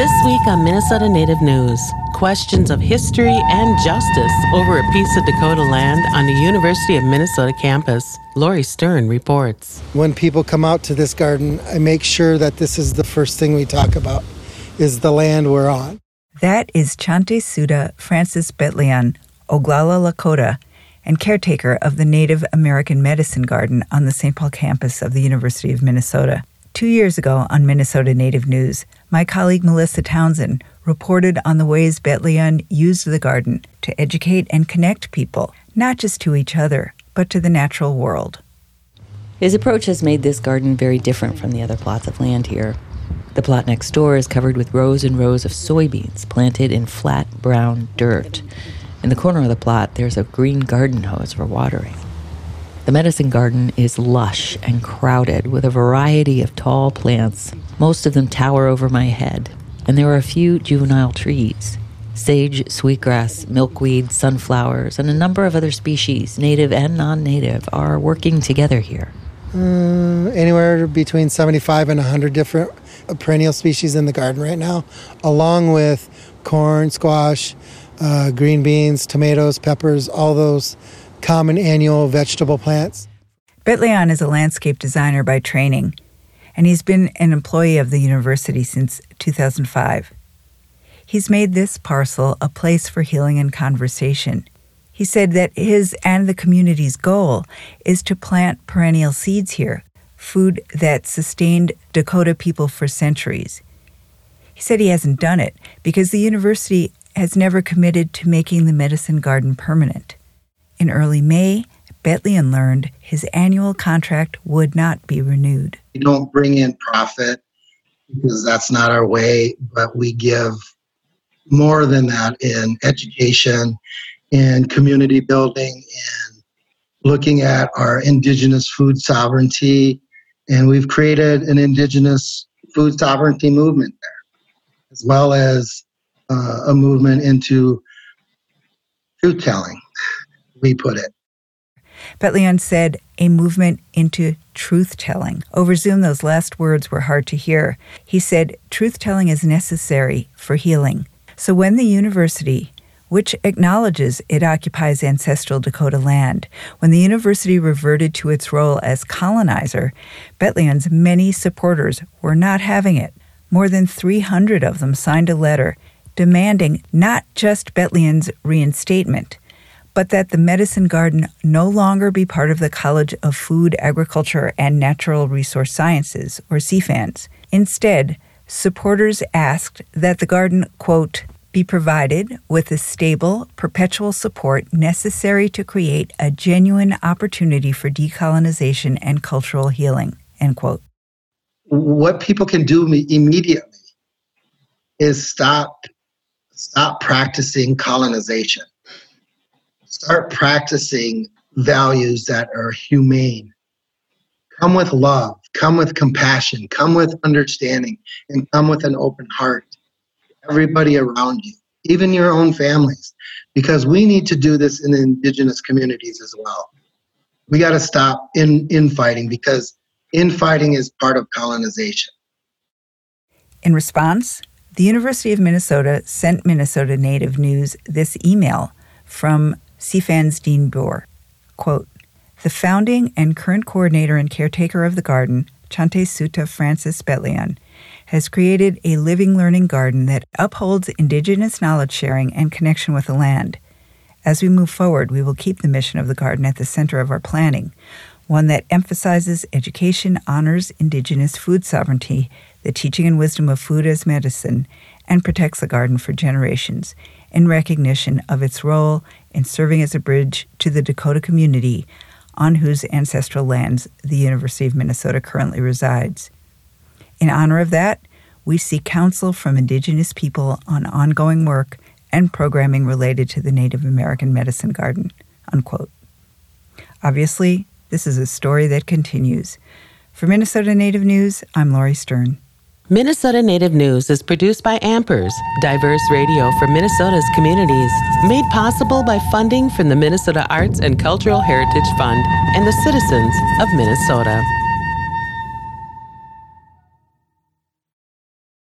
This week on Minnesota Native News, questions of history and justice over a piece of Dakota land on the University of Minnesota campus. Lori Stern reports. When people come out to this garden, I make sure that this is the first thing we talk about is the land we're on. That is Chante Suta Francis Bettelyoun, Oglala Lakota, and caretaker of the Native American Medicine Garden on the St. Paul campus of the University of Minnesota. Two years ago on Minnesota Native News, my colleague Melissa Townsend reported on the ways Bettelyoun used the garden to educate and connect people, not just to each other, but to the natural world. His approach has made this garden very different from the other plots of land here. The plot next door is covered with rows and rows of soybeans planted in flat brown dirt. In the corner of the plot, there's a green garden hose for watering. The medicine garden is lush and crowded with a variety of tall plants. Most of them tower over my head, and there are a few juvenile trees sage, sweetgrass, milkweed, sunflowers, and a number of other species, native and non native, are working together here. Uh, anywhere between 75 and 100 different perennial species in the garden right now, along with corn, squash, uh, green beans, tomatoes, peppers, all those common annual vegetable plants. Bettelyoun is a landscape designer by training, and he's been an employee of the university since 2005. He's made this parcel a place for healing and conversation. He said that his and the community's goal is to plant perennial seeds here, food that sustained Dakota people for centuries. He said he hasn't done it because the university has never committed to making the medicine garden permanent. In early May, Bettelyoun learned his annual contract would not be renewed. We don't bring in profit because that's not our way, but we give more than that in education, in community building, and looking at our indigenous food sovereignty. And we've created an indigenous food sovereignty movement there, as well as uh, a movement into truth telling, we put it. Bettelyoun said a movement into truth telling. Over Zoom, those last words were hard to hear. He said truth telling is necessary for healing. So when the university, which acknowledges it occupies ancestral Dakota land, when the university reverted to its role as colonizer, Bettelyoun's many supporters were not having it. More than 300 of them signed a letter demanding not just Bettelyoun's reinstatement, but that the medicine garden no longer be part of the College of Food, Agriculture, and Natural Resource Sciences, or CFANS. Instead, supporters asked that the garden, quote, be provided with the stable, perpetual support necessary to create a genuine opportunity for decolonization and cultural healing, end quote. What people can do immediately is stop stop practicing colonization. Start practicing values that are humane. Come with love, come with compassion, come with understanding, and come with an open heart. Everybody around you, even your own families, because we need to do this in indigenous communities as well. We got to stop in infighting because infighting is part of colonization. In response, the University of Minnesota sent Minnesota Native News this email from CFAN's Dean Buhr. Quote, the founding and current coordinator and caretaker of the garden, Chante Suta Francis Bettelyoun, has created a living learning garden that upholds indigenous knowledge sharing and connection with the land. As we move forward, we will keep the mission of the garden at the center of our planning, one that emphasizes education, honors indigenous food sovereignty, the teaching and wisdom of food as medicine, and protects the garden for generations in recognition of its role in serving as a bridge to the Dakota community on whose ancestral lands the University of Minnesota currently resides. In honor of that, we seek counsel from Indigenous people on ongoing work and programming related to the Native American Medicine Garden. Unquote. Obviously, this is a story that continues. For Minnesota Native News, I'm Lori Stern. Minnesota Native News is produced by Ampers, diverse radio for Minnesota's communities, made possible by funding from the Minnesota Arts and Cultural Heritage Fund and the citizens of Minnesota.